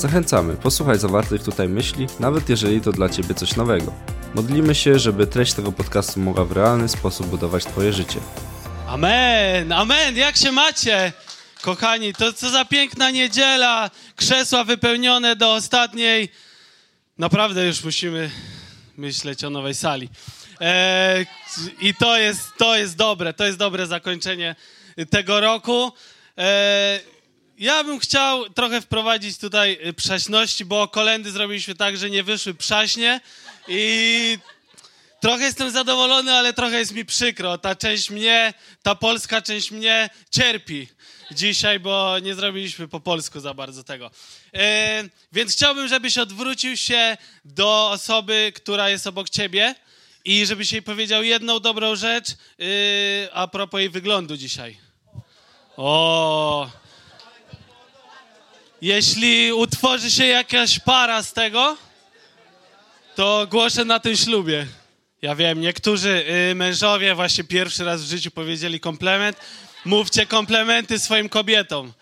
Zachęcamy, posłuchaj zawartych tutaj myśli, nawet jeżeli to dla Ciebie coś nowego. Modlimy się, żeby treść tego podcastu mogła w realny sposób budować Twoje życie. Amen, amen, jak się macie? Kochani, to co za piękna niedziela, krzesła wypełnione do ostatniej. Naprawdę już musimy myśleć o nowej sali. E, I to jest, to jest dobre, to jest dobre zakończenie tego roku. E, ja bym chciał trochę wprowadzić tutaj przaśności, bo kolendy zrobiliśmy tak, że nie wyszły przaśnie i trochę jestem zadowolony, ale trochę jest mi przykro. Ta część mnie, ta polska część mnie cierpi dzisiaj, bo nie zrobiliśmy po polsku za bardzo tego. E, więc chciałbym, żebyś odwrócił się do osoby, która jest obok ciebie i żebyś jej powiedział jedną dobrą rzecz yy, a propos jej wyglądu dzisiaj. O, jeśli utworzy się jakaś para z tego, to głoszę na tym ślubie. Ja wiem, niektórzy y, mężowie właśnie pierwszy raz w życiu powiedzieli komplement. Mówcie komplementy swoim kobietom.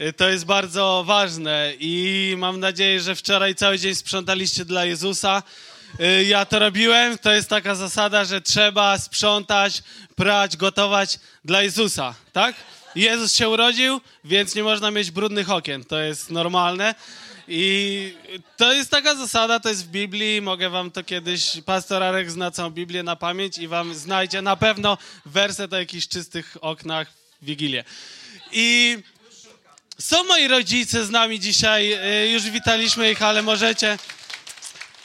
Y, to jest bardzo ważne i mam nadzieję, że wczoraj cały dzień sprzątaliście dla Jezusa. Y, ja to robiłem. To jest taka zasada, że trzeba sprzątać, prać, gotować dla Jezusa, tak? Jezus się urodził, więc nie można mieć brudnych okien. To jest normalne. I to jest taka zasada, to jest w Biblii. Mogę wam to kiedyś, pastor Arek zna całą Biblię na pamięć i wam znajdzie na pewno werset o jakichś czystych oknach w Wigilię. I są moi rodzice z nami dzisiaj, y, już witaliśmy ich, ale możecie...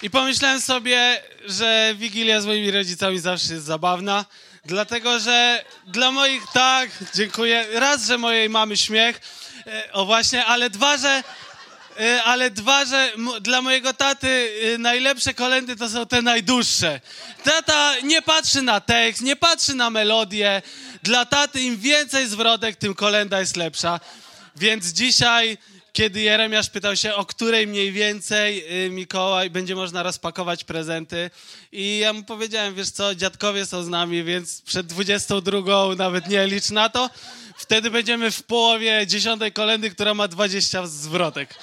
I pomyślałem sobie, że Wigilia z moimi rodzicami zawsze jest zabawna. Dlatego, że dla moich, tak, dziękuję. Raz, że mojej mamy śmiech, e, o właśnie, ale dwa, że, e, ale dwa, że dla mojego taty e, najlepsze kolendy to są te najdłuższe. Tata nie patrzy na tekst, nie patrzy na melodię. Dla taty im więcej zwrotek, tym kolenda jest lepsza. Więc dzisiaj kiedy Jeremiasz pytał się, o której mniej więcej y, Mikołaj będzie można rozpakować prezenty. I ja mu powiedziałem, wiesz co, dziadkowie są z nami, więc przed 22 nawet nie licz na to. Wtedy będziemy w połowie dziesiątej kolendy, która ma 20 zwrotek.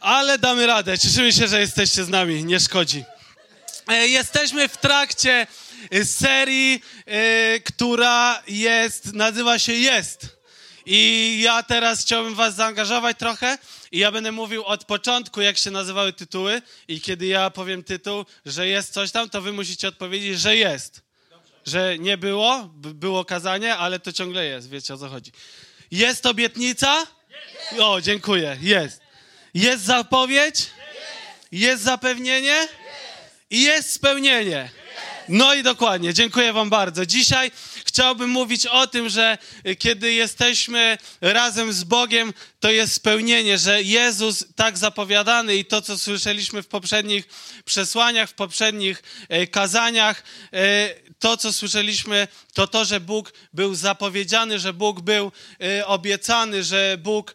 Ale damy radę. Cieszymy się, że jesteście z nami. Nie szkodzi. E, jesteśmy w trakcie y, serii, y, która jest, nazywa się Jest. I ja teraz chciałbym was zaangażować trochę i ja będę mówił od początku, jak się nazywały tytuły i kiedy ja powiem tytuł, że jest coś tam, to wy musicie odpowiedzieć, że jest. Że nie było, było kazanie, ale to ciągle jest, wiecie o co chodzi. Jest obietnica? O, dziękuję, jest. Jest zapowiedź? Jest zapewnienie? I jest spełnienie. No i dokładnie, dziękuję Wam bardzo. Dzisiaj chciałbym mówić o tym, że kiedy jesteśmy razem z Bogiem, to jest spełnienie, że Jezus tak zapowiadany i to, co słyszeliśmy w poprzednich przesłaniach, w poprzednich e, kazaniach, e, to, co słyszeliśmy, to to, że Bóg był zapowiedziany, że Bóg był e, obiecany, że Bóg,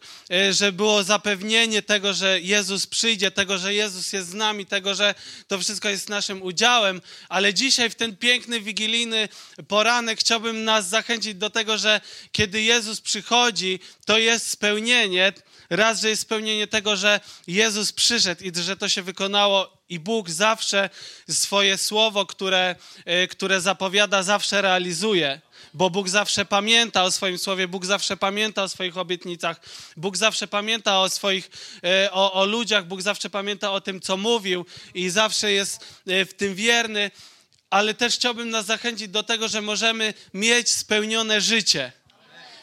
że było zapewnienie tego, że Jezus przyjdzie, tego, że Jezus jest z nami, tego, że to wszystko jest naszym udziałem. Ale dzisiaj, w ten piękny, wigilijny poranek, chciałbym nas zachęcić do tego, że kiedy Jezus przychodzi, to jest spełnienie, raz, że jest spełnienie tego, że Jezus przyszedł i że to się wykonało i Bóg zawsze swoje słowo, które, e, które zapowiada, zawsze realizuje. Bo Bóg zawsze pamięta o swoim słowie, Bóg zawsze pamięta o swoich obietnicach, Bóg zawsze pamięta o swoich, e, o, o ludziach, Bóg zawsze pamięta o tym, co mówił i zawsze jest e, w tym wierny. Ale też chciałbym nas zachęcić do tego, że możemy mieć spełnione życie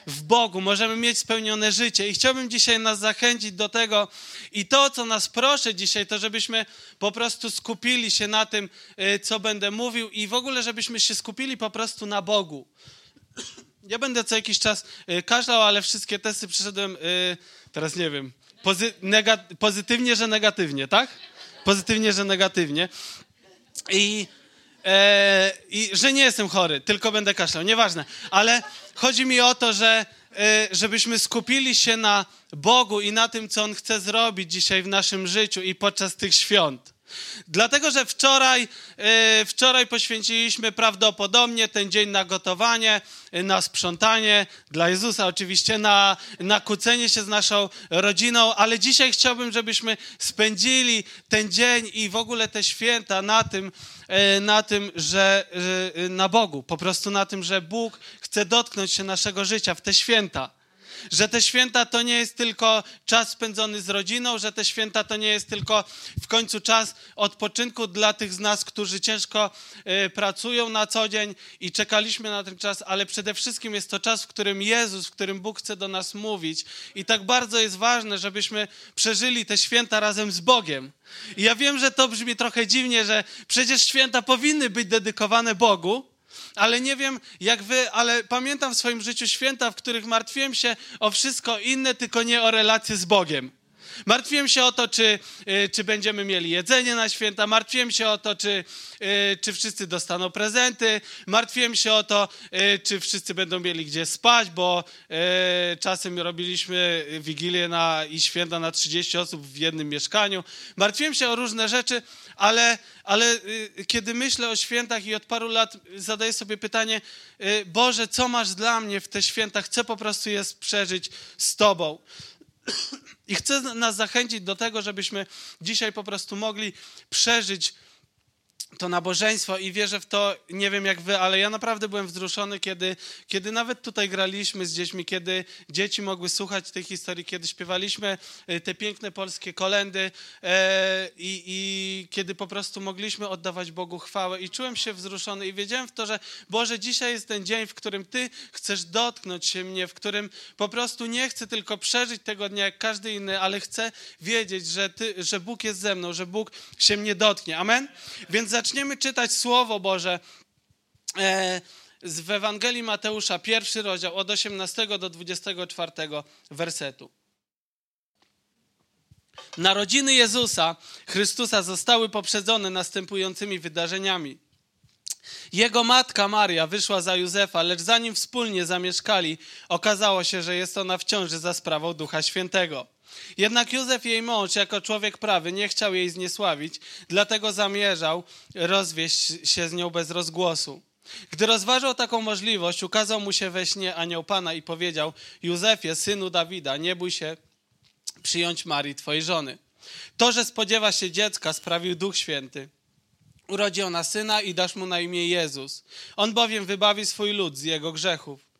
w Bogu, możemy mieć spełnione życie. I chciałbym dzisiaj nas zachęcić do tego i to, co nas proszę dzisiaj, to żebyśmy po prostu skupili się na tym, y, co będę mówił i w ogóle, żebyśmy się skupili po prostu na Bogu. Ja będę co jakiś czas y, kaszlał, ale wszystkie testy przeszedłem, y, teraz nie wiem, pozy pozytywnie, że negatywnie, tak? Pozytywnie, że negatywnie. I E, I że nie jestem chory, tylko będę kaszlał, nieważne. Ale chodzi mi o to, że e, żebyśmy skupili się na Bogu i na tym, co On chce zrobić dzisiaj w naszym życiu i podczas tych świąt. Dlatego, że wczoraj, e, wczoraj poświęciliśmy prawdopodobnie ten dzień na gotowanie, na sprzątanie, dla Jezusa oczywiście, na, na kłócenie się z naszą rodziną, ale dzisiaj chciałbym, żebyśmy spędzili ten dzień i w ogóle te święta na tym, na tym, że na Bogu, po prostu na tym, że Bóg chce dotknąć się naszego życia w te święta że te święta to nie jest tylko czas spędzony z rodziną, że te święta to nie jest tylko w końcu czas odpoczynku dla tych z nas, którzy ciężko y, pracują na co dzień i czekaliśmy na ten czas, ale przede wszystkim jest to czas, w którym Jezus, w którym Bóg chce do nas mówić. I tak bardzo jest ważne, żebyśmy przeżyli te święta razem z Bogiem. I ja wiem, że to brzmi trochę dziwnie, że przecież święta powinny być dedykowane Bogu, ale nie wiem jak wy, ale pamiętam w swoim życiu święta, w których martwiłem się o wszystko inne, tylko nie o relacje z Bogiem. Martwiłem się o to, czy, y, czy będziemy mieli jedzenie na święta, martwiłem się o to, czy, y, czy wszyscy dostaną prezenty, martwiłem się o to, y, czy wszyscy będą mieli gdzie spać, bo czasem robiliśmy wigilię na, i święta na 30 osób w jednym mieszkaniu. Martwiłem się o różne rzeczy, ale, ale kiedy myślę o świętach i od paru lat zadaję sobie pytanie, Boże, co masz dla mnie w te święta? Chcę po prostu je przeżyć z Tobą. I chcę nas zachęcić do tego, żebyśmy dzisiaj po prostu mogli przeżyć to nabożeństwo i wierzę w to, nie wiem jak wy, ale ja naprawdę byłem wzruszony, kiedy, kiedy nawet tutaj graliśmy z dziećmi, kiedy dzieci mogły słuchać tej historii, kiedy śpiewaliśmy e, te piękne polskie kolendy e, i, i kiedy po prostu mogliśmy oddawać Bogu chwałę i czułem się wzruszony i wiedziałem w to, że Boże, dzisiaj jest ten dzień, w którym Ty chcesz dotknąć się mnie, w którym po prostu nie chcę tylko przeżyć tego dnia jak każdy inny, ale chcę wiedzieć, że, ty, że Bóg jest ze mną, że Bóg się mnie dotknie. Amen? Więc zaczniemy czytać Słowo Boże e, w Ewangelii Mateusza, pierwszy rozdział, od 18 do 24 wersetu. Narodziny Jezusa, Chrystusa, zostały poprzedzone następującymi wydarzeniami. Jego matka Maria wyszła za Józefa, lecz zanim wspólnie zamieszkali, okazało się, że jest ona w ciąży za sprawą Ducha Świętego. Jednak Józef, jej mąż, jako człowiek prawy, nie chciał jej zniesławić, dlatego zamierzał rozwieść się z nią bez rozgłosu. Gdy rozważał taką możliwość, ukazał mu się we śnie anioł Pana i powiedział: Józefie, synu Dawida, nie bój się przyjąć Marii, twojej żony. To, że spodziewa się dziecka, sprawił Duch Święty. Urodzi ona syna i dasz mu na imię Jezus. On bowiem wybawi swój lud z jego grzechów.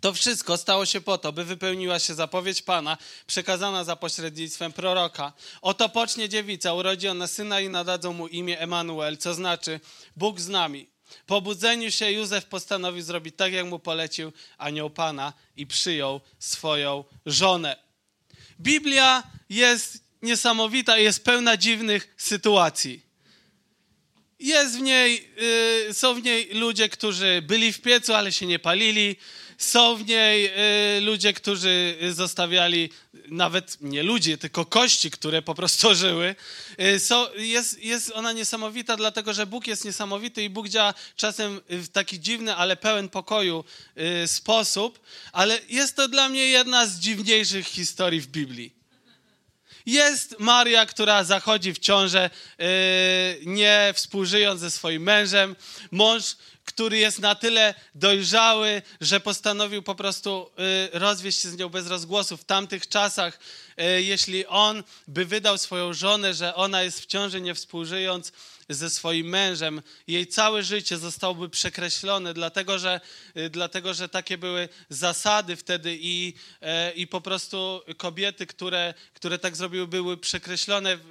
To wszystko stało się po to, by wypełniła się zapowiedź Pana, przekazana za pośrednictwem proroka. Oto pocznie dziewica, urodzi ona syna i nadadzą mu imię Emanuel, co znaczy Bóg z nami. Po budzeniu się Józef postanowił zrobić tak, jak mu polecił anioł Pana i przyjął swoją żonę. Biblia jest niesamowita i jest pełna dziwnych sytuacji. Jest w niej, yy, są w niej ludzie, którzy byli w piecu, ale się nie palili. Są w niej y, ludzie, którzy zostawiali nawet nie ludzie, tylko kości, które po prostu żyły. Y, so, jest, jest ona niesamowita, dlatego że Bóg jest niesamowity i Bóg działa czasem w taki dziwny, ale pełen pokoju y, sposób. Ale jest to dla mnie jedna z dziwniejszych historii w Biblii. Jest Maria, która zachodzi w ciążę, yy, nie współżyjąc ze swoim mężem. Mąż który jest na tyle dojrzały, że postanowił po prostu y, rozwieść się z nią bez rozgłosu. W tamtych czasach, y, jeśli on by wydał swoją żonę, że ona jest w ciąży nie współżyjąc, ze swoim mężem, jej całe życie zostałoby przekreślone, dlatego że, y, dlatego, że takie były zasady wtedy i, e, i po prostu kobiety, które, które tak zrobiły, były przekreślone w,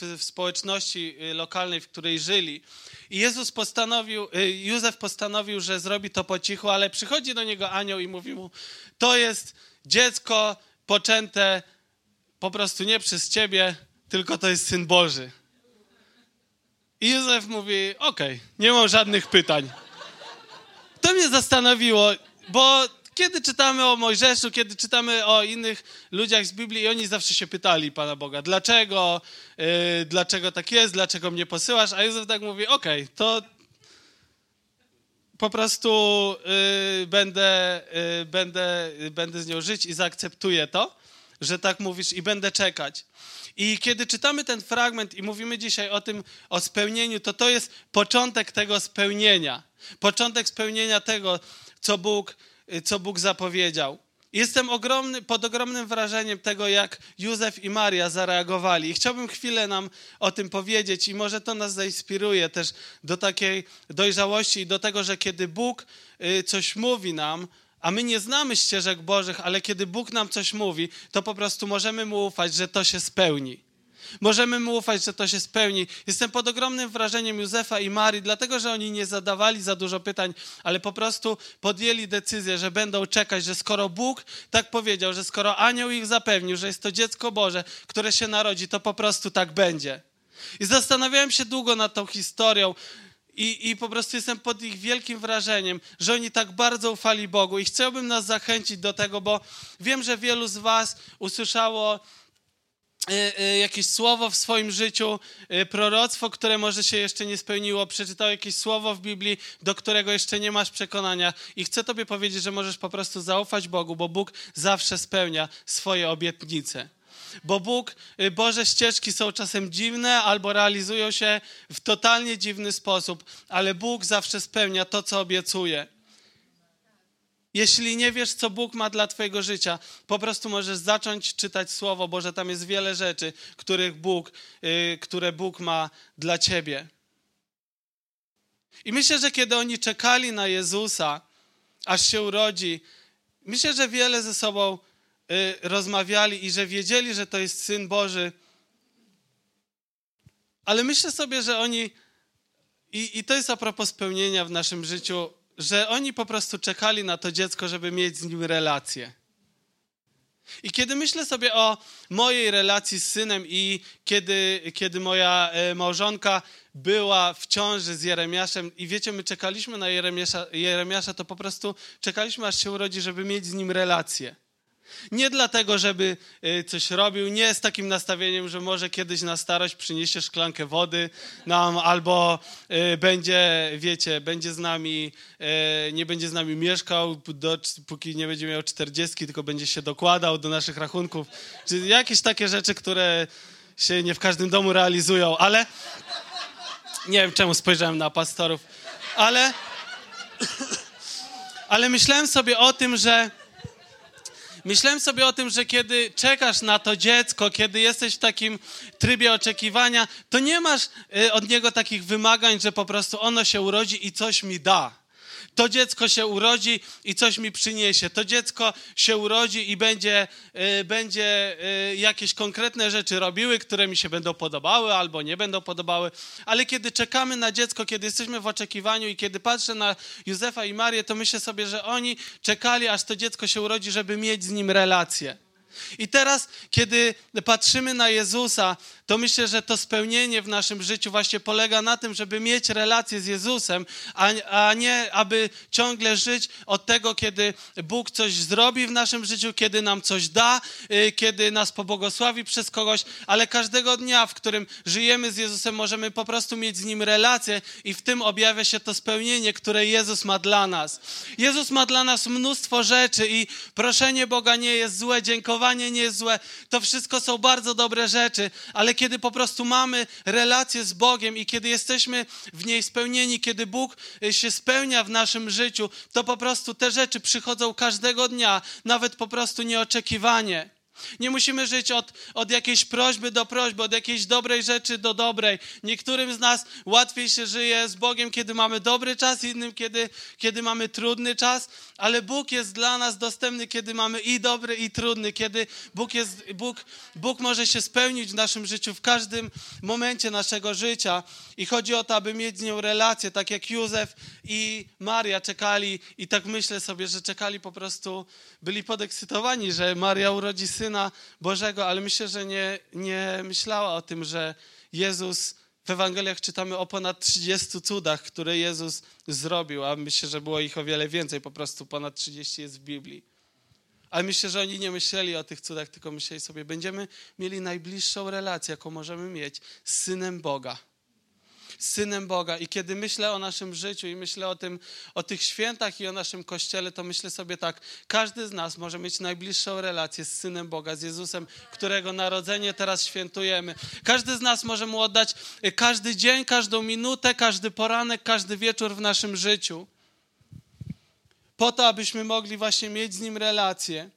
w, w społeczności y, lokalnej, w której żyli. I Jezus postanowił, y, Józef postanowił, że zrobi to po cichu, ale przychodzi do niego anioł i mówi mu, to jest dziecko poczęte po prostu nie przez ciebie, tylko to jest Syn Boży. I Józef mówi, okej, okay, nie mam żadnych pytań. To mnie zastanowiło, bo Kiedy czytamy o Mojżeszu, kiedy czytamy o innych ludziach z Biblii, oni zawsze się pytali Pana Boga, dlaczego, yy, dlaczego tak jest, dlaczego mnie posyłasz, a Józef tak mówi, okej, okay, to po prostu yy, będę, yy, będę, będę z nią żyć i zaakceptuję to, że tak mówisz i będę czekać. I kiedy czytamy ten fragment i mówimy dzisiaj o tym, o spełnieniu, to to jest początek tego spełnienia. Początek spełnienia tego, co Bóg, co Bóg zapowiedział. Jestem ogromny, pod ogromnym wrażeniem tego, jak Józef i Maria zareagowali. I chciałbym chwilę nam o tym powiedzieć, i może to nas zainspiruje też do takiej dojrzałości i do tego, że kiedy Bóg y, coś mówi nam, a my nie znamy ścieżek Bożych, ale kiedy Bóg nam coś mówi, to po prostu możemy mu ufać, że to się spełni. Możemy mu ufać, że to się spełni. Jestem pod ogromnym wrażeniem Józefa i Marii, dlatego że oni nie zadawali za dużo pytań, ale po prostu podjęli decyzję, że będą czekać, że skoro Bóg tak powiedział, że skoro anioł ich zapewnił, że jest to dziecko Boże, które się narodzi, to po prostu tak będzie. I zastanawiałem się długo nad tą historią. I, I po prostu jestem pod ich wielkim wrażeniem, że oni tak bardzo ufali Bogu. I chciałbym nas zachęcić do tego, bo wiem, że wielu z Was usłyszało E, e, jakieś słowo w swoim życiu, e, proroctwo, które może się jeszcze nie spełniło, przeczytał jakieś słowo w Biblii, do którego jeszcze nie masz przekonania i chcę tobie powiedzieć, że możesz po prostu zaufać Bogu, bo Bóg zawsze spełnia swoje obietnice. Bo Bóg, Boże ścieżki są czasem dziwne albo realizują się w totalnie dziwny sposób, ale Bóg zawsze spełnia to, co obiecuje. Jeśli nie wiesz, co Bóg ma dla Twojego życia, po prostu możesz zacząć czytać Słowo Boże. Tam jest wiele rzeczy, których Bóg, yy, które Bóg ma dla Ciebie. I myślę, że kiedy oni czekali na Jezusa, aż się urodzi, myślę, że wiele ze sobą rozmawiali i że wiedzieli, że to jest Syn Boży. Ale myślę sobie, że oni, i, i to jest a propos spełnienia w naszym życiu, że oni po prostu czekali na to dziecko, żeby mieć z nim relację. I kiedy myślę sobie o mojej relacji z synem i kiedy, kiedy moja e, małżonka była w ciąży z Jeremiaszem i wiecie, my czekaliśmy na Jeremiasza, Jeremiasza, to po prostu czekaliśmy, aż się urodzi, żeby mieć z nim relację. Nie dlatego, żeby y, coś robił, nie z takim nastawieniem, że może kiedyś na starość przyniesie szklankę wody nam, albo y, będzie, wiecie, będzie z nami, y, nie będzie z nami mieszkał, do, póki nie będzie miał czterdziestki, tylko będzie się dokładał do naszych rachunków. Czy jakieś takie rzeczy, które się nie w każdym domu realizują, ale nie wiem, czemu spojrzałem na pastorów, ale, ale myślałem sobie o tym, że Myślałem sobie o tym, że kiedy czekasz na to dziecko, kiedy jesteś w takim trybie oczekiwania, to nie masz y, od niego takich wymagań, że po prostu ono się urodzi i coś mi da to dziecko się urodzi i coś mi przyniesie. To dziecko się urodzi i będzie, y, będzie y, jakieś konkretne rzeczy robiły, które mi się będą podobały albo nie będą podobały. Ale kiedy czekamy na dziecko, kiedy jesteśmy w oczekiwaniu i kiedy patrzę na Józefa i Marię, to myślę sobie, że oni czekali, aż to dziecko się urodzi, żeby mieć z nim relację. I teraz, kiedy patrzymy na Jezusa, to myślę, że to spełnienie w naszym życiu właśnie polega na tym, żeby mieć relację z Jezusem, a, a nie aby ciągle żyć od tego, kiedy Bóg coś zrobi w naszym życiu, kiedy nam coś da, y, kiedy nas pobłogosławi przez kogoś, ale każdego dnia, w którym żyjemy z Jezusem, możemy po prostu mieć z Nim relację i w tym objawia się to spełnienie, które Jezus ma dla nas. Jezus ma dla nas mnóstwo rzeczy i proszenie Boga nie jest złe, dziękowanie nie jest złe. To wszystko są bardzo dobre rzeczy, ale kiedy po prostu mamy relację z Bogiem i kiedy jesteśmy w niej spełnieni, kiedy Bóg y, się spełnia w naszym życiu, to po prostu te rzeczy przychodzą każdego dnia, nawet po prostu nieoczekiwanie. Nie musimy żyć od, od jakiejś prośby do prośby, od jakiejś dobrej rzeczy do dobrej. Niektórym z nas łatwiej się żyje z Bogiem, kiedy mamy dobry czas, innym, kiedy, kiedy mamy trudny czas, ale Bóg jest dla nas dostępny, kiedy mamy i dobry, i trudny, kiedy Bóg, jest, Bóg, Bóg może się spełnić w naszym życiu w każdym momencie naszego życia. I chodzi o to, aby mieć z nią relację, tak jak Józef i Maria czekali, i tak myślę sobie, że czekali po prostu, byli podekscytowani, że Maria urodzi syna Bożego, ale myślę, że nie, nie myślała o tym, że Jezus w Ewangeliach czytamy o ponad 30 cudach, które Jezus zrobił, a myślę, że było ich o wiele więcej, po prostu ponad 30 jest w Biblii. Ale myślę, że oni nie myśleli o tych cudach, tylko myśleli sobie, będziemy mieli najbliższą relację, jaką możemy mieć z Synem Boga synem Boga. I kiedy myślę o naszym życiu i myślę o tym, o tych świętach i o naszym kościele, to myślę sobie tak, każdy z nas może mieć najbliższą relację z synem Boga, z Jezusem, którego narodzenie teraz świętujemy. Każdy z nas może mu oddać każdy dzień, każdą minutę, każdy poranek, każdy wieczór w naszym życiu. Po to, abyśmy mogli właśnie mieć z nim relację.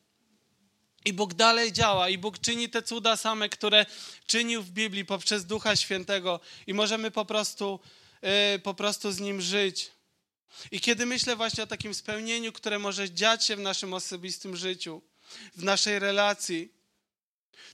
I Bóg dalej działa, i Bóg czyni te cuda same, które czynił w Biblii poprzez Ducha Świętego, i możemy po prostu, yy, po prostu z nim żyć. I kiedy myślę właśnie o takim spełnieniu, które może dziać się w naszym osobistym życiu, w naszej relacji,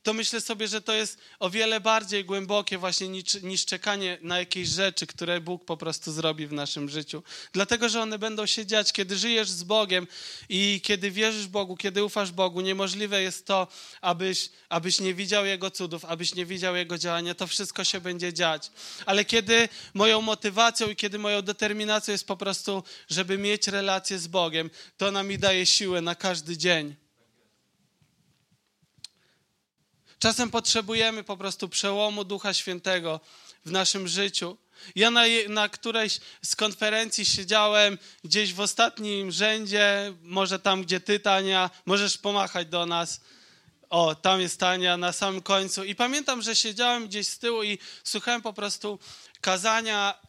to myślę sobie, że to jest o wiele bardziej głębokie właśnie niż, niż, czekanie na jakieś rzeczy, które Bóg po prostu zrobi w naszym życiu. Dlatego, że one będą się dziać, kiedy żyjesz z Bogiem i kiedy wierzysz Bogu, kiedy ufasz Bogu. Niemożliwe jest to, abyś, abyś nie widział Jego cudów, abyś nie widział Jego działania. To wszystko się będzie dziać. Ale kiedy moją motywacją i kiedy moją determinacją jest po prostu, żeby mieć relację z Bogiem, to ona mi daje siłę na każdy dzień. Czasem potrzebujemy po prostu przełomu Ducha Świętego w naszym życiu. Ja na, na którejś z konferencji siedziałem gdzieś w ostatnim rzędzie, może tam, gdzie ty, Tania, możesz pomachać do nas. O, tam jest Tania na samym końcu. I pamiętam, że siedziałem gdzieś z tyłu i słuchałem po prostu kazania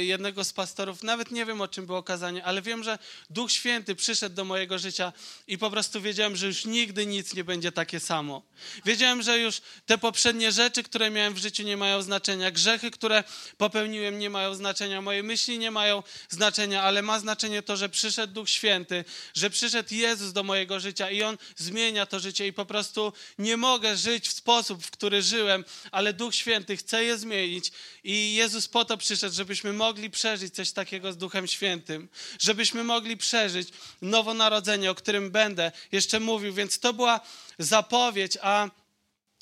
jednego z pastorów, nawet nie wiem o czym było kazanie, ale wiem, że Duch Święty przyszedł do mojego życia i po prostu wiedziałem, że już nigdy nic nie będzie takie samo. Wiedziałem, że już te poprzednie rzeczy, które miałem w życiu nie mają znaczenia, grzechy, które popełniłem nie mają znaczenia, moje myśli nie mają znaczenia, ale ma znaczenie to, że przyszedł Duch Święty, że przyszedł Jezus do mojego życia i On zmienia to życie i po prostu nie mogę żyć w sposób, w który żyłem, ale Duch Święty chce je zmienić i Jezus po to przyszedł, żeby żebyśmy mogli przeżyć coś takiego z Duchem Świętym, żebyśmy mogli przeżyć nowonarodzenie, o którym będę jeszcze mówił. Więc to była zapowiedź, a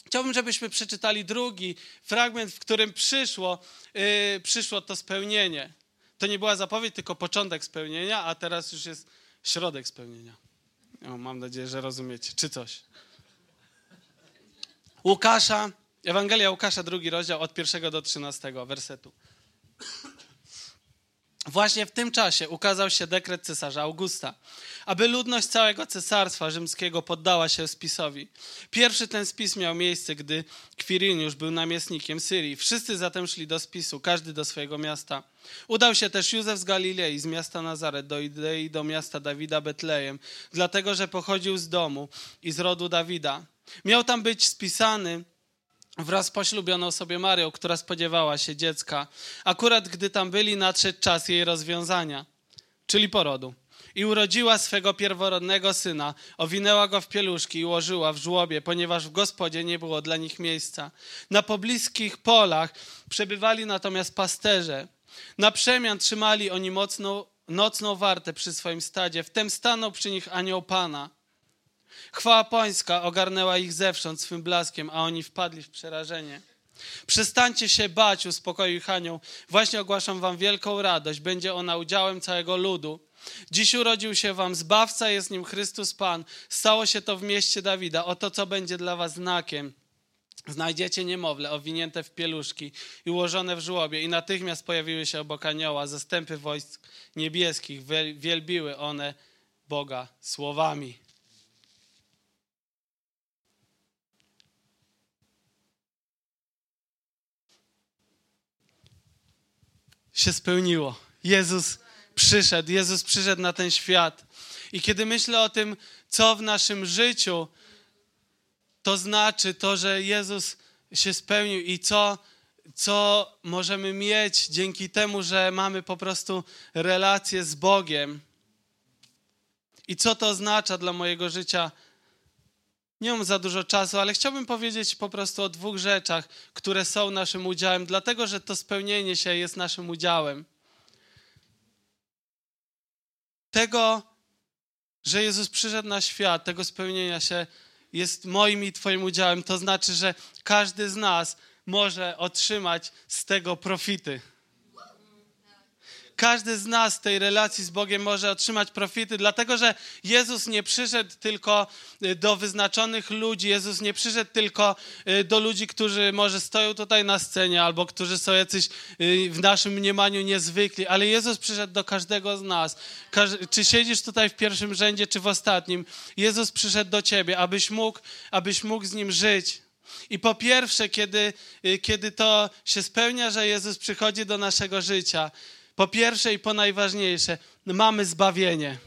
chciałbym, żebyśmy przeczytali drugi fragment, w którym przyszło, yy, przyszło to spełnienie. To nie była zapowiedź, tylko początek spełnienia, a teraz już jest środek spełnienia. O, mam nadzieję, że rozumiecie, czy coś. Łukasza, Ewangelia Łukasza, drugi rozdział, od pierwszego do trzynastego wersetu. Właśnie w tym czasie ukazał się dekret cesarza Augusta, aby ludność całego cesarstwa rzymskiego poddała się spisowi. Pierwszy ten spis miał miejsce, gdy Kwiriniusz był namiestnikiem Syrii. Wszyscy zatem szli do spisu, każdy do swojego miasta. Udał się też Józef z Galilei, z miasta Nazaret, do Idei, do miasta Dawida Betlejem, dlatego że pochodził z domu i z rodu Dawida. Miał tam być spisany wraz poślubioną sobie Marią, która spodziewała się dziecka. Akurat gdy tam byli, nadszedł czas jej rozwiązania, czyli porodu. I urodziła swego pierworodnego syna, owinęła go w pieluszki i ułożyła w żłobie, ponieważ w gospodzie nie było dla nich miejsca. Na pobliskich polach przebywali natomiast pasterze. Na przemian trzymali oni mocną, nocną wartę przy swoim stadzie. Wtem stanął przy nich anioł Pana – Chwała Pańska ogarnęła ich zewsząd swym blaskiem, a oni wpadli w przerażenie. Przestańcie się bać, uspokoił ich anioł. Właśnie ogłaszam wam wielką radość. Będzie ona udziałem całego ludu. Dziś urodził się wam Zbawca, jest nim Chrystus Pan. Stało się to w mieście Dawida. Oto co będzie dla was znakiem. Znajdziecie niemowlę owinięte w pieluszki i ułożone w żłobie i natychmiast pojawiły się obok anioła zastępy wojsk niebieskich. Wielbiły one Boga słowami. Się spełniło. Jezus przyszedł, Jezus przyszedł na ten świat. I kiedy myślę o tym, co w naszym życiu to znaczy, to, że Jezus się spełnił i co, co możemy mieć dzięki temu, że mamy po prostu relację z Bogiem. I co to oznacza dla mojego życia nie mam za dużo czasu, ale chciałbym powiedzieć po prostu o dwóch rzeczach, które są naszym udziałem, dlatego że to spełnienie się jest naszym udziałem. Tego, że Jezus przyszedł na świat, tego spełnienia się jest moim i Twoim udziałem. To znaczy, że każdy z nas może otrzymać z tego profity. Każdy z nas tej relacji z Bogiem może otrzymać profity, dlatego że Jezus nie przyszedł tylko y, do wyznaczonych ludzi, Jezus nie przyszedł tylko y, do ludzi, którzy może stoją tutaj na scenie albo którzy są jacyś y, w naszym mniemaniu niezwykli, ale Jezus przyszedł do każdego z nas. Czy siedzisz tutaj w pierwszym rzędzie, czy w ostatnim, Jezus przyszedł do ciebie, abyś mógł, abyś mógł z Nim żyć. I po pierwsze, kiedy, kiedy to się spełnia, że Jezus przychodzi do naszego życia, po pierwsze i po najważniejsze, mamy zbawienie.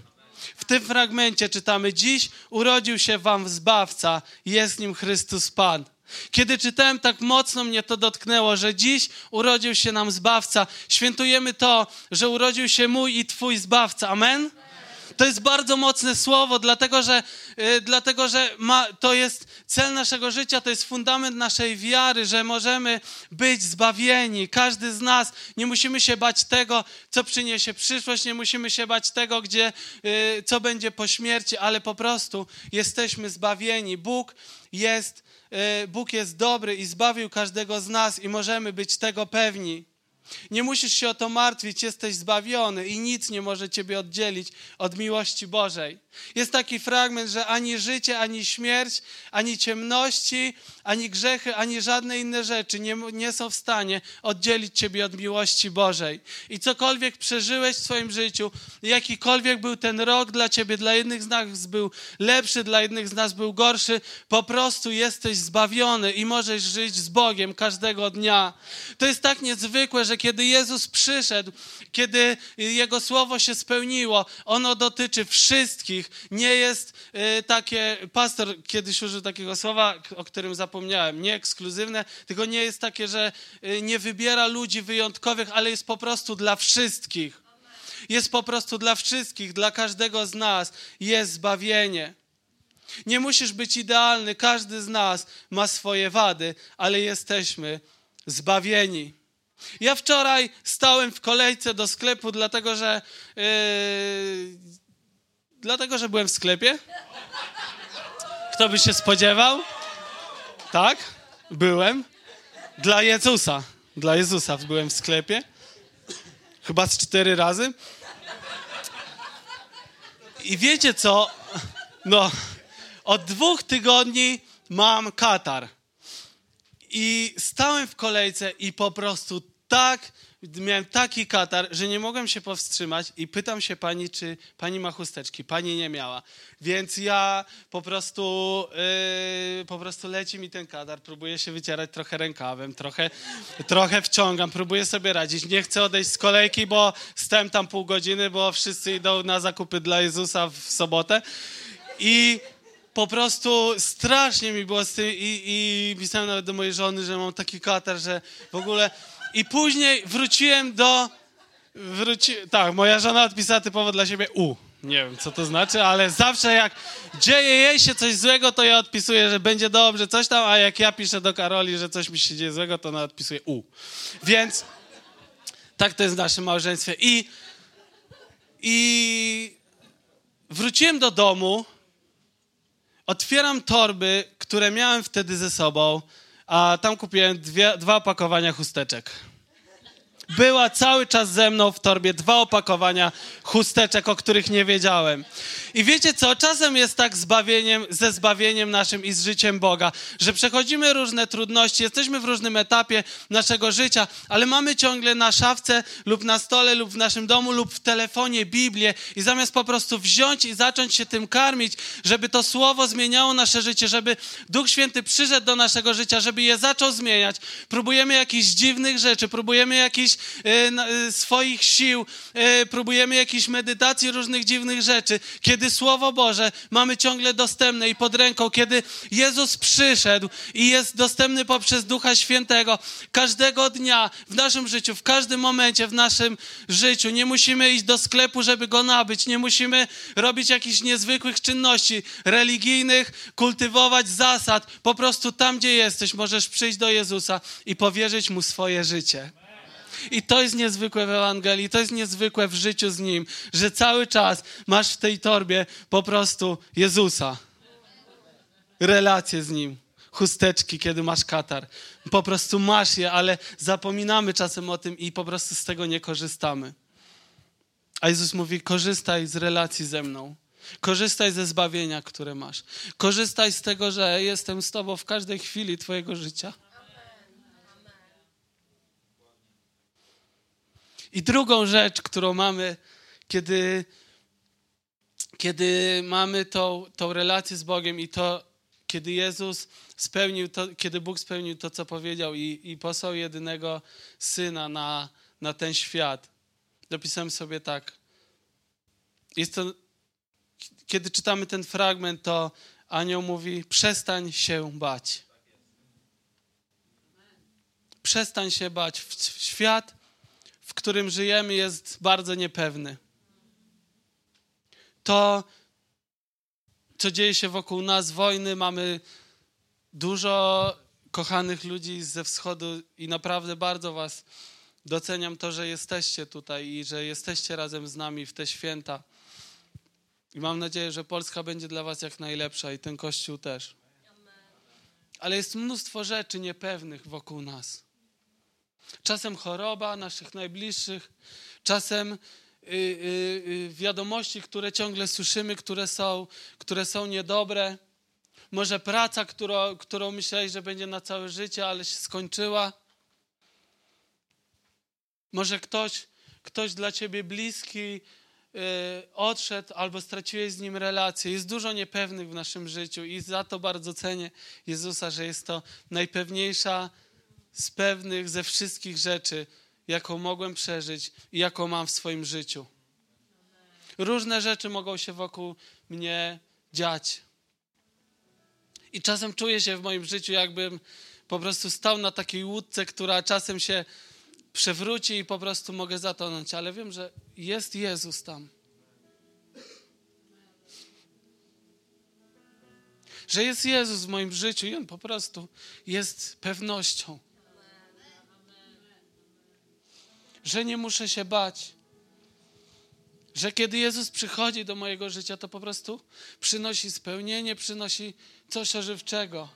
W tym fragmencie czytamy: Dziś urodził się Wam zbawca, jest nim Chrystus Pan. Kiedy czytałem, tak mocno mnie to dotknęło, że dziś urodził się nam zbawca. Świętujemy to, że urodził się mój i Twój zbawca. Amen? To jest bardzo mocne słowo, dlatego że, yy, dlatego, że ma, to jest cel naszego życia, to jest fundament naszej wiary, że możemy być zbawieni. Każdy z nas nie musimy się bać tego, co przyniesie przyszłość, nie musimy się bać tego, gdzie, yy, co będzie po śmierci, ale po prostu jesteśmy zbawieni. Bóg jest, yy, Bóg jest dobry i zbawił każdego z nas i możemy być tego pewni. Nie musisz się o to martwić, jesteś zbawiony i nic nie może ciebie oddzielić od miłości Bożej. Jest taki fragment, że ani życie, ani śmierć, ani ciemności, ani grzechy, ani żadne inne rzeczy nie, nie są w stanie oddzielić ciebie od miłości Bożej. I cokolwiek przeżyłeś w swoim życiu, jakikolwiek był ten rok dla ciebie, dla jednych z nas był lepszy, dla jednych z nas był gorszy, po prostu jesteś zbawiony i możesz żyć z Bogiem każdego dnia. To jest tak niezwykłe, że kiedy Jezus przyszedł, kiedy Jego słowo się spełniło, ono dotyczy wszystkich, nie jest y, takie, pastor kiedyś użył takiego słowa, o którym zapomniałem, nie ekskluzywne, tylko nie jest takie, że y, nie wybiera ludzi wyjątkowych, ale jest po prostu dla wszystkich. Jest po prostu dla wszystkich, dla każdego z nas jest zbawienie. Nie musisz być idealny, każdy z nas ma swoje wady, ale jesteśmy zbawieni. Ja wczoraj stałem w kolejce do sklepu, dlatego że yy, Dlatego, że byłem w sklepie. Kto by się spodziewał? Tak, byłem. Dla Jezusa. Dla Jezusa byłem w sklepie. Chyba z cztery razy. I wiecie co? No, od dwóch tygodni mam katar. I stałem w kolejce i po prostu tak miałem taki katar, że nie mogłem się powstrzymać i pytam się pani, czy pani ma chusteczki. Pani nie miała. Więc ja po prostu, yy, po prostu leci mi ten katar, próbuję się wycierać trochę rękawem, trochę, trochę wciągam, próbuję sobie radzić. Nie chcę odejść z kolejki, bo stałem tam pół godziny, bo wszyscy idą na zakupy dla Jezusa w sobotę. I po prostu strasznie mi było z tym i, i pisałem nawet do mojej żony, że mam taki katar, że w ogóle i później wróciłem do... Wróci... Tak, moja żona odpisała typowo dla siebie U. Nie wiem, co to znaczy, ale zawsze jak dzieje jej się coś złego, to ja odpisuję, że będzie dobrze, coś tam, a jak ja piszę do Karoli, że coś mi się dzieje złego, to ona odpisuje U. Więc tak to jest w naszym małżeństwie. I, i wróciłem do domu, otwieram torby, które miałem wtedy ze sobą, a tam kupiłem dwie, dwa opakowania chusteczek. Była cały czas ze mną w torbie dwa opakowania chusteczek, o których nie wiedziałem. I wiecie co? Czasem jest tak zbawieniem, ze zbawieniem naszym i z życiem Boga, że przechodzimy różne trudności, jesteśmy w różnym etapie naszego życia, ale mamy ciągle na szafce lub na stole lub w naszym domu lub w telefonie Biblię i zamiast po prostu wziąć i zacząć się tym karmić, żeby to słowo zmieniało nasze życie, żeby Duch Święty przyszedł do naszego życia, żeby je zaczął zmieniać, próbujemy jakichś dziwnych rzeczy, próbujemy jakichś y, swoich sił, y, próbujemy jakichś medytacji różnych dziwnych rzeczy, kiedy Słowo Boże mamy ciągle dostępne i pod ręką, kiedy Jezus przyszedł i jest dostępny poprzez Ducha Świętego każdego dnia w naszym życiu, w każdym momencie w naszym życiu. Nie musimy iść do sklepu, żeby go nabyć, nie musimy robić jakichś niezwykłych czynności religijnych, kultywować zasad. Po prostu tam, gdzie jesteś, możesz przyjść do Jezusa i powierzyć Mu swoje życie. I to jest niezwykłe w Ewangelii, to jest niezwykłe w życiu z Nim, że cały czas masz w tej torbie po prostu Jezusa. Relację z Nim. chusteczki, kiedy masz katar. Po prostu masz je, ale zapominamy czasem o tym i po prostu z tego nie korzystamy. A Jezus mówi: korzystaj z relacji ze mną. Korzystaj ze zbawienia, które masz. Korzystaj z tego, że jestem z Tobą w każdej chwili Twojego życia. I drugą rzecz, którą mamy, kiedy, kiedy mamy tą, tą relację z Bogiem i to, kiedy Jezus spełnił to, kiedy Bóg spełnił to, co powiedział i, i posłał jedynego Syna na, na ten świat. Dopisałem sobie tak. Jest to, kiedy czytamy ten fragment, to anioł mówi, przestań się bać. Przestań się bać. Świat którym żyjemy, jest bardzo niepewny. To, co dzieje się wokół nas, wojny, mamy dużo kochanych ludzi ze wschodu i naprawdę bardzo Was doceniam to, że jesteście tutaj i że jesteście razem z nami w te święta. I mam nadzieję, że Polska będzie dla Was jak najlepsza i ten Kościół też. Ale jest mnóstwo rzeczy niepewnych wokół nas. Czasem choroba naszych najbliższych, czasem y, y, y, wiadomości, które ciągle słyszymy, które są, które są niedobre. Może praca, którą, którą myślałeś, że będzie na całe życie, ale się skończyła. Może ktoś, ktoś dla ciebie bliski odszedł albo straciłeś z nim relację. Jest dużo niepewnych w naszym życiu i za to bardzo cenię Jezusa, że jest to najpewniejsza z pewnych ze wszystkich rzeczy, jaką mogłem przeżyć i jaką mam w swoim życiu. Różne rzeczy mogą się wokół mnie dziać. I czasem czuję się w moim życiu, jakbym po prostu stał na takiej łódce, która czasem się przewróci i po prostu mogę zatonąć, ale wiem, że jest Jezus tam. Że jest Jezus w moim życiu i On po prostu jest pewnością. Że nie muszę się bać. Że kiedy Jezus przychodzi do mojego życia, to po prostu przynosi spełnienie, przynosi coś ożywczego.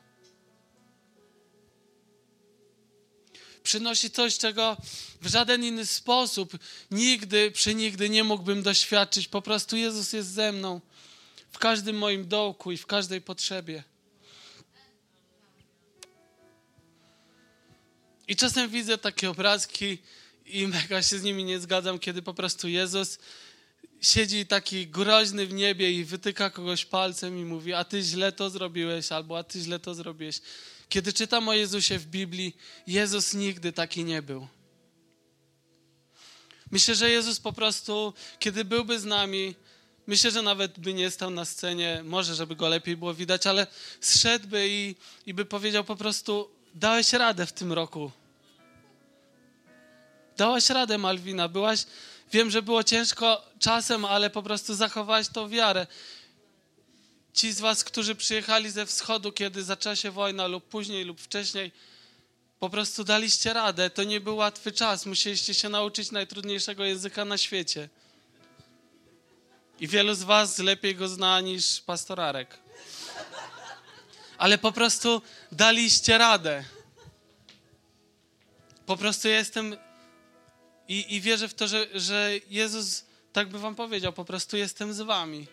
Przynosi coś, czego w żaden inny sposób nigdy, przenigdy nie mógłbym doświadczyć. Po prostu Jezus jest ze mną w każdym moim dołku i w każdej potrzebie. I czasem widzę takie obrazki, i mega się z nimi nie zgadzam, kiedy po prostu Jezus siedzi taki groźny w niebie i wytyka kogoś palcem i mówi, a ty źle to zrobiłeś, albo a ty źle to zrobiłeś. Kiedy czytam o Jezusie w Biblii, Jezus nigdy taki nie był. Myślę, że Jezus po prostu, kiedy byłby z nami, myślę, że nawet by nie stał na scenie, może żeby go lepiej było widać, ale zszedłby i, i by powiedział po prostu, dałeś radę w tym roku. Dałaś radę, Malwina. Byłaś, wiem, że było ciężko czasem, ale po prostu zachowałaś tą wiarę. Ci z was, którzy przyjechali ze wschodu, kiedy zaczęła się wojna, lub później, lub wcześniej, po prostu daliście radę. To nie był łatwy czas. Musieliście się nauczyć najtrudniejszego języka na świecie. I wielu z was lepiej go zna niż pastorarek. Ale po prostu daliście radę. Po prostu jestem i, i wierzę w to, że, że Jezus tak by wam powiedział, po prostu jestem z wami.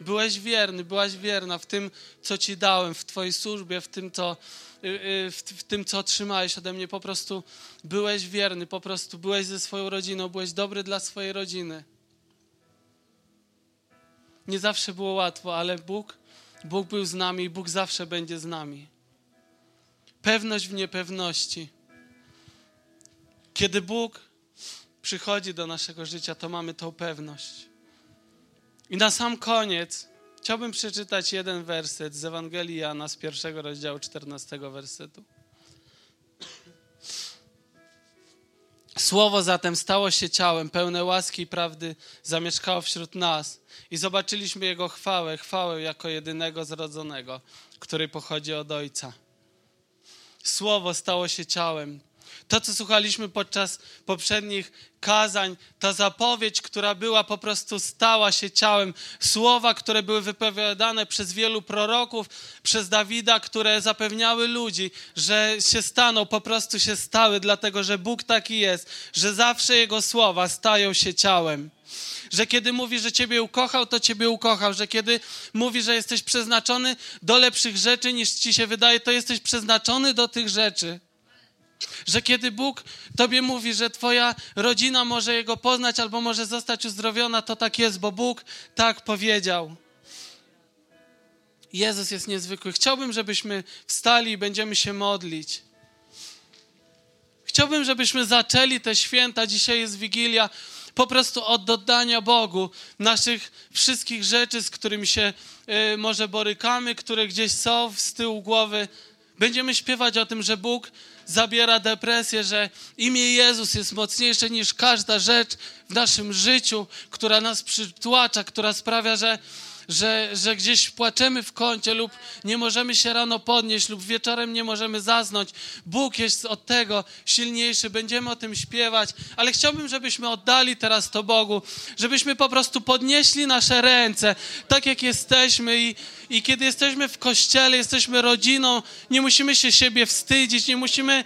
Byłeś wierny, byłaś wierna w tym, co ci dałem, w twojej służbie, w tym, co, y, y, w, w tym, co otrzymałeś ode mnie. Po prostu byłeś wierny, po prostu byłeś ze swoją rodziną, byłeś dobry dla swojej rodziny. Nie zawsze było łatwo, ale Bóg, Bóg był z nami i Bóg zawsze będzie z nami. Pewność w niepewności. Kiedy Bóg przychodzi do naszego życia, to mamy tą pewność. I na sam koniec chciałbym przeczytać jeden werset z Ewangelii Jana z pierwszego rozdziału, czternastego wersetu. Słowo zatem stało się ciałem, pełne łaski i prawdy, zamieszkało wśród nas i zobaczyliśmy Jego chwałę, chwałę jako jedynego zrodzonego, który pochodzi od Ojca. Słowo stało się ciałem. To, co słuchaliśmy podczas poprzednich kazań, ta zapowiedź, która była po prostu stała się ciałem, słowa, które były wypowiadane przez wielu proroków, przez Dawida, które zapewniały ludzi, że się staną, po prostu się stały, dlatego że Bóg taki jest, że zawsze Jego słowa stają się ciałem. Że kiedy mówi, że Ciebie ukochał, to Ciebie ukochał, że kiedy mówi, że jesteś przeznaczony do lepszych rzeczy niż Ci się wydaje, to jesteś przeznaczony do tych rzeczy. Że kiedy Bóg Tobie mówi, że Twoja rodzina może Jego poznać albo może zostać uzdrowiona, to tak jest, bo Bóg tak powiedział. Jezus jest niezwykły. Chciałbym, żebyśmy wstali i będziemy się modlić. Chciałbym, żebyśmy zaczęli te święta. Dzisiaj jest Wigilia po prostu od oddania Bogu naszych wszystkich rzeczy, z którymi się y, może borykamy, które gdzieś są z tyłu głowy. Będziemy śpiewać o tym, że Bóg zabiera depresję, że imię Jezus jest mocniejsze niż każda rzecz w naszym życiu, która nas przytłacza, która sprawia, że że, że gdzieś płaczemy w kącie lub nie możemy się rano podnieść lub wieczorem nie możemy zasnąć. Bóg jest od tego silniejszy, będziemy o tym śpiewać, ale chciałbym, żebyśmy oddali teraz to Bogu, żebyśmy po prostu podnieśli nasze ręce, tak jak jesteśmy i, i kiedy jesteśmy w kościele, jesteśmy rodziną, nie musimy się siebie wstydzić, nie musimy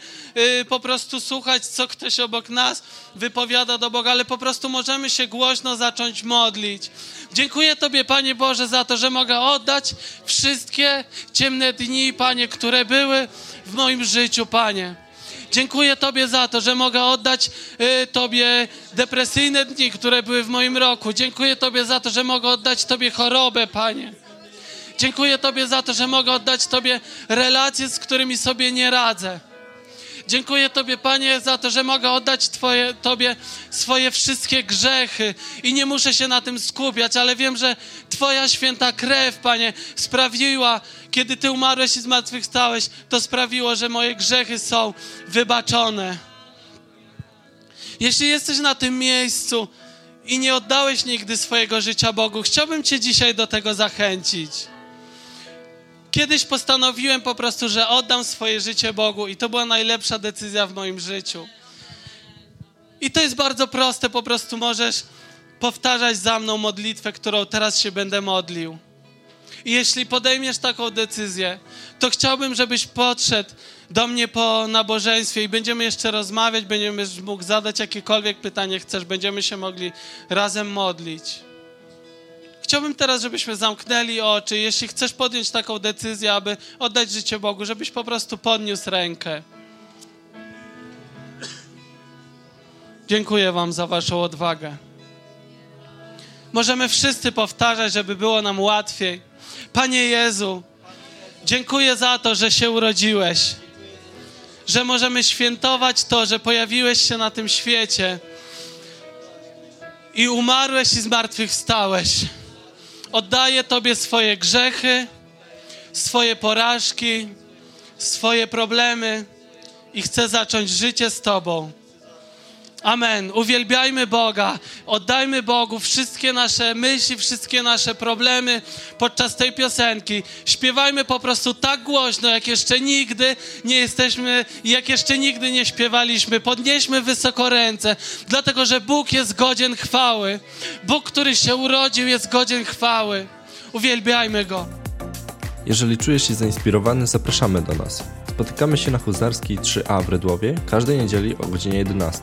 y, po prostu słuchać, co ktoś obok nas wypowiada do Boga, ale po prostu możemy się głośno zacząć modlić. Dziękuję Tobie, Panie Boże, za to, że mogę oddać wszystkie ciemne dni, Panie, które były w moim życiu, Panie. Dziękuję Tobie za to, że mogę oddać y, Tobie depresyjne dni, które były w moim roku. Dziękuję Tobie za to, że mogę oddać Tobie chorobę, Panie. Dziękuję Tobie za to, że mogę oddać Tobie relacje, z którymi sobie nie radzę. Dziękuję Tobie, Panie, za to, że mogę oddać twoje, Tobie swoje wszystkie grzechy i nie muszę się na tym skupiać, ale wiem, że Twoja święta krew, Panie, sprawiła, kiedy Ty umarłeś i zmartwychwstałeś, to sprawiło, że moje grzechy są wybaczone. Jeśli jesteś na tym miejscu i nie oddałeś nigdy swojego życia Bogu, chciałbym Cię dzisiaj do tego zachęcić. Kiedyś postanowiłem po prostu, że oddam swoje życie Bogu i to była najlepsza decyzja w moim życiu. I to jest bardzo proste, po prostu możesz powtarzać za mną modlitwę, którą teraz się będę modlił. I jeśli podejmiesz taką decyzję, to chciałbym, żebyś podszedł do mnie po nabożeństwie i będziemy jeszcze rozmawiać, będziemy mógł zadać jakiekolwiek pytanie chcesz, będziemy się mogli razem modlić. Chciałbym teraz, żebyśmy zamknęli oczy. Jeśli chcesz podjąć taką decyzję, aby oddać życie Bogu, żebyś po prostu podniósł rękę. Dziękuję Wam za Waszą odwagę. Możemy wszyscy powtarzać, żeby było nam łatwiej. Panie Jezu, dziękuję za to, że się urodziłeś, że możemy świętować to, że pojawiłeś się na tym świecie i umarłeś i zmartwychwstałeś. Oddaję Tobie swoje grzechy, swoje porażki, swoje problemy i chcę zacząć życie z Tobą. Amen. Uwielbiajmy Boga. Oddajmy Bogu wszystkie nasze myśli, wszystkie nasze problemy podczas tej piosenki. Śpiewajmy po prostu tak głośno, jak jeszcze nigdy nie jesteśmy, jak jeszcze nigdy nie śpiewaliśmy. Podnieśmy wysoko ręce, dlatego że Bóg jest godzien chwały. Bóg, który się urodził, jest godzien chwały. Uwielbiajmy Go. Jeżeli czujesz się zainspirowany, zapraszamy do nas. Spotykamy się na Huzarskiej 3A w Redłowie każdej niedzieli o godzinie 11.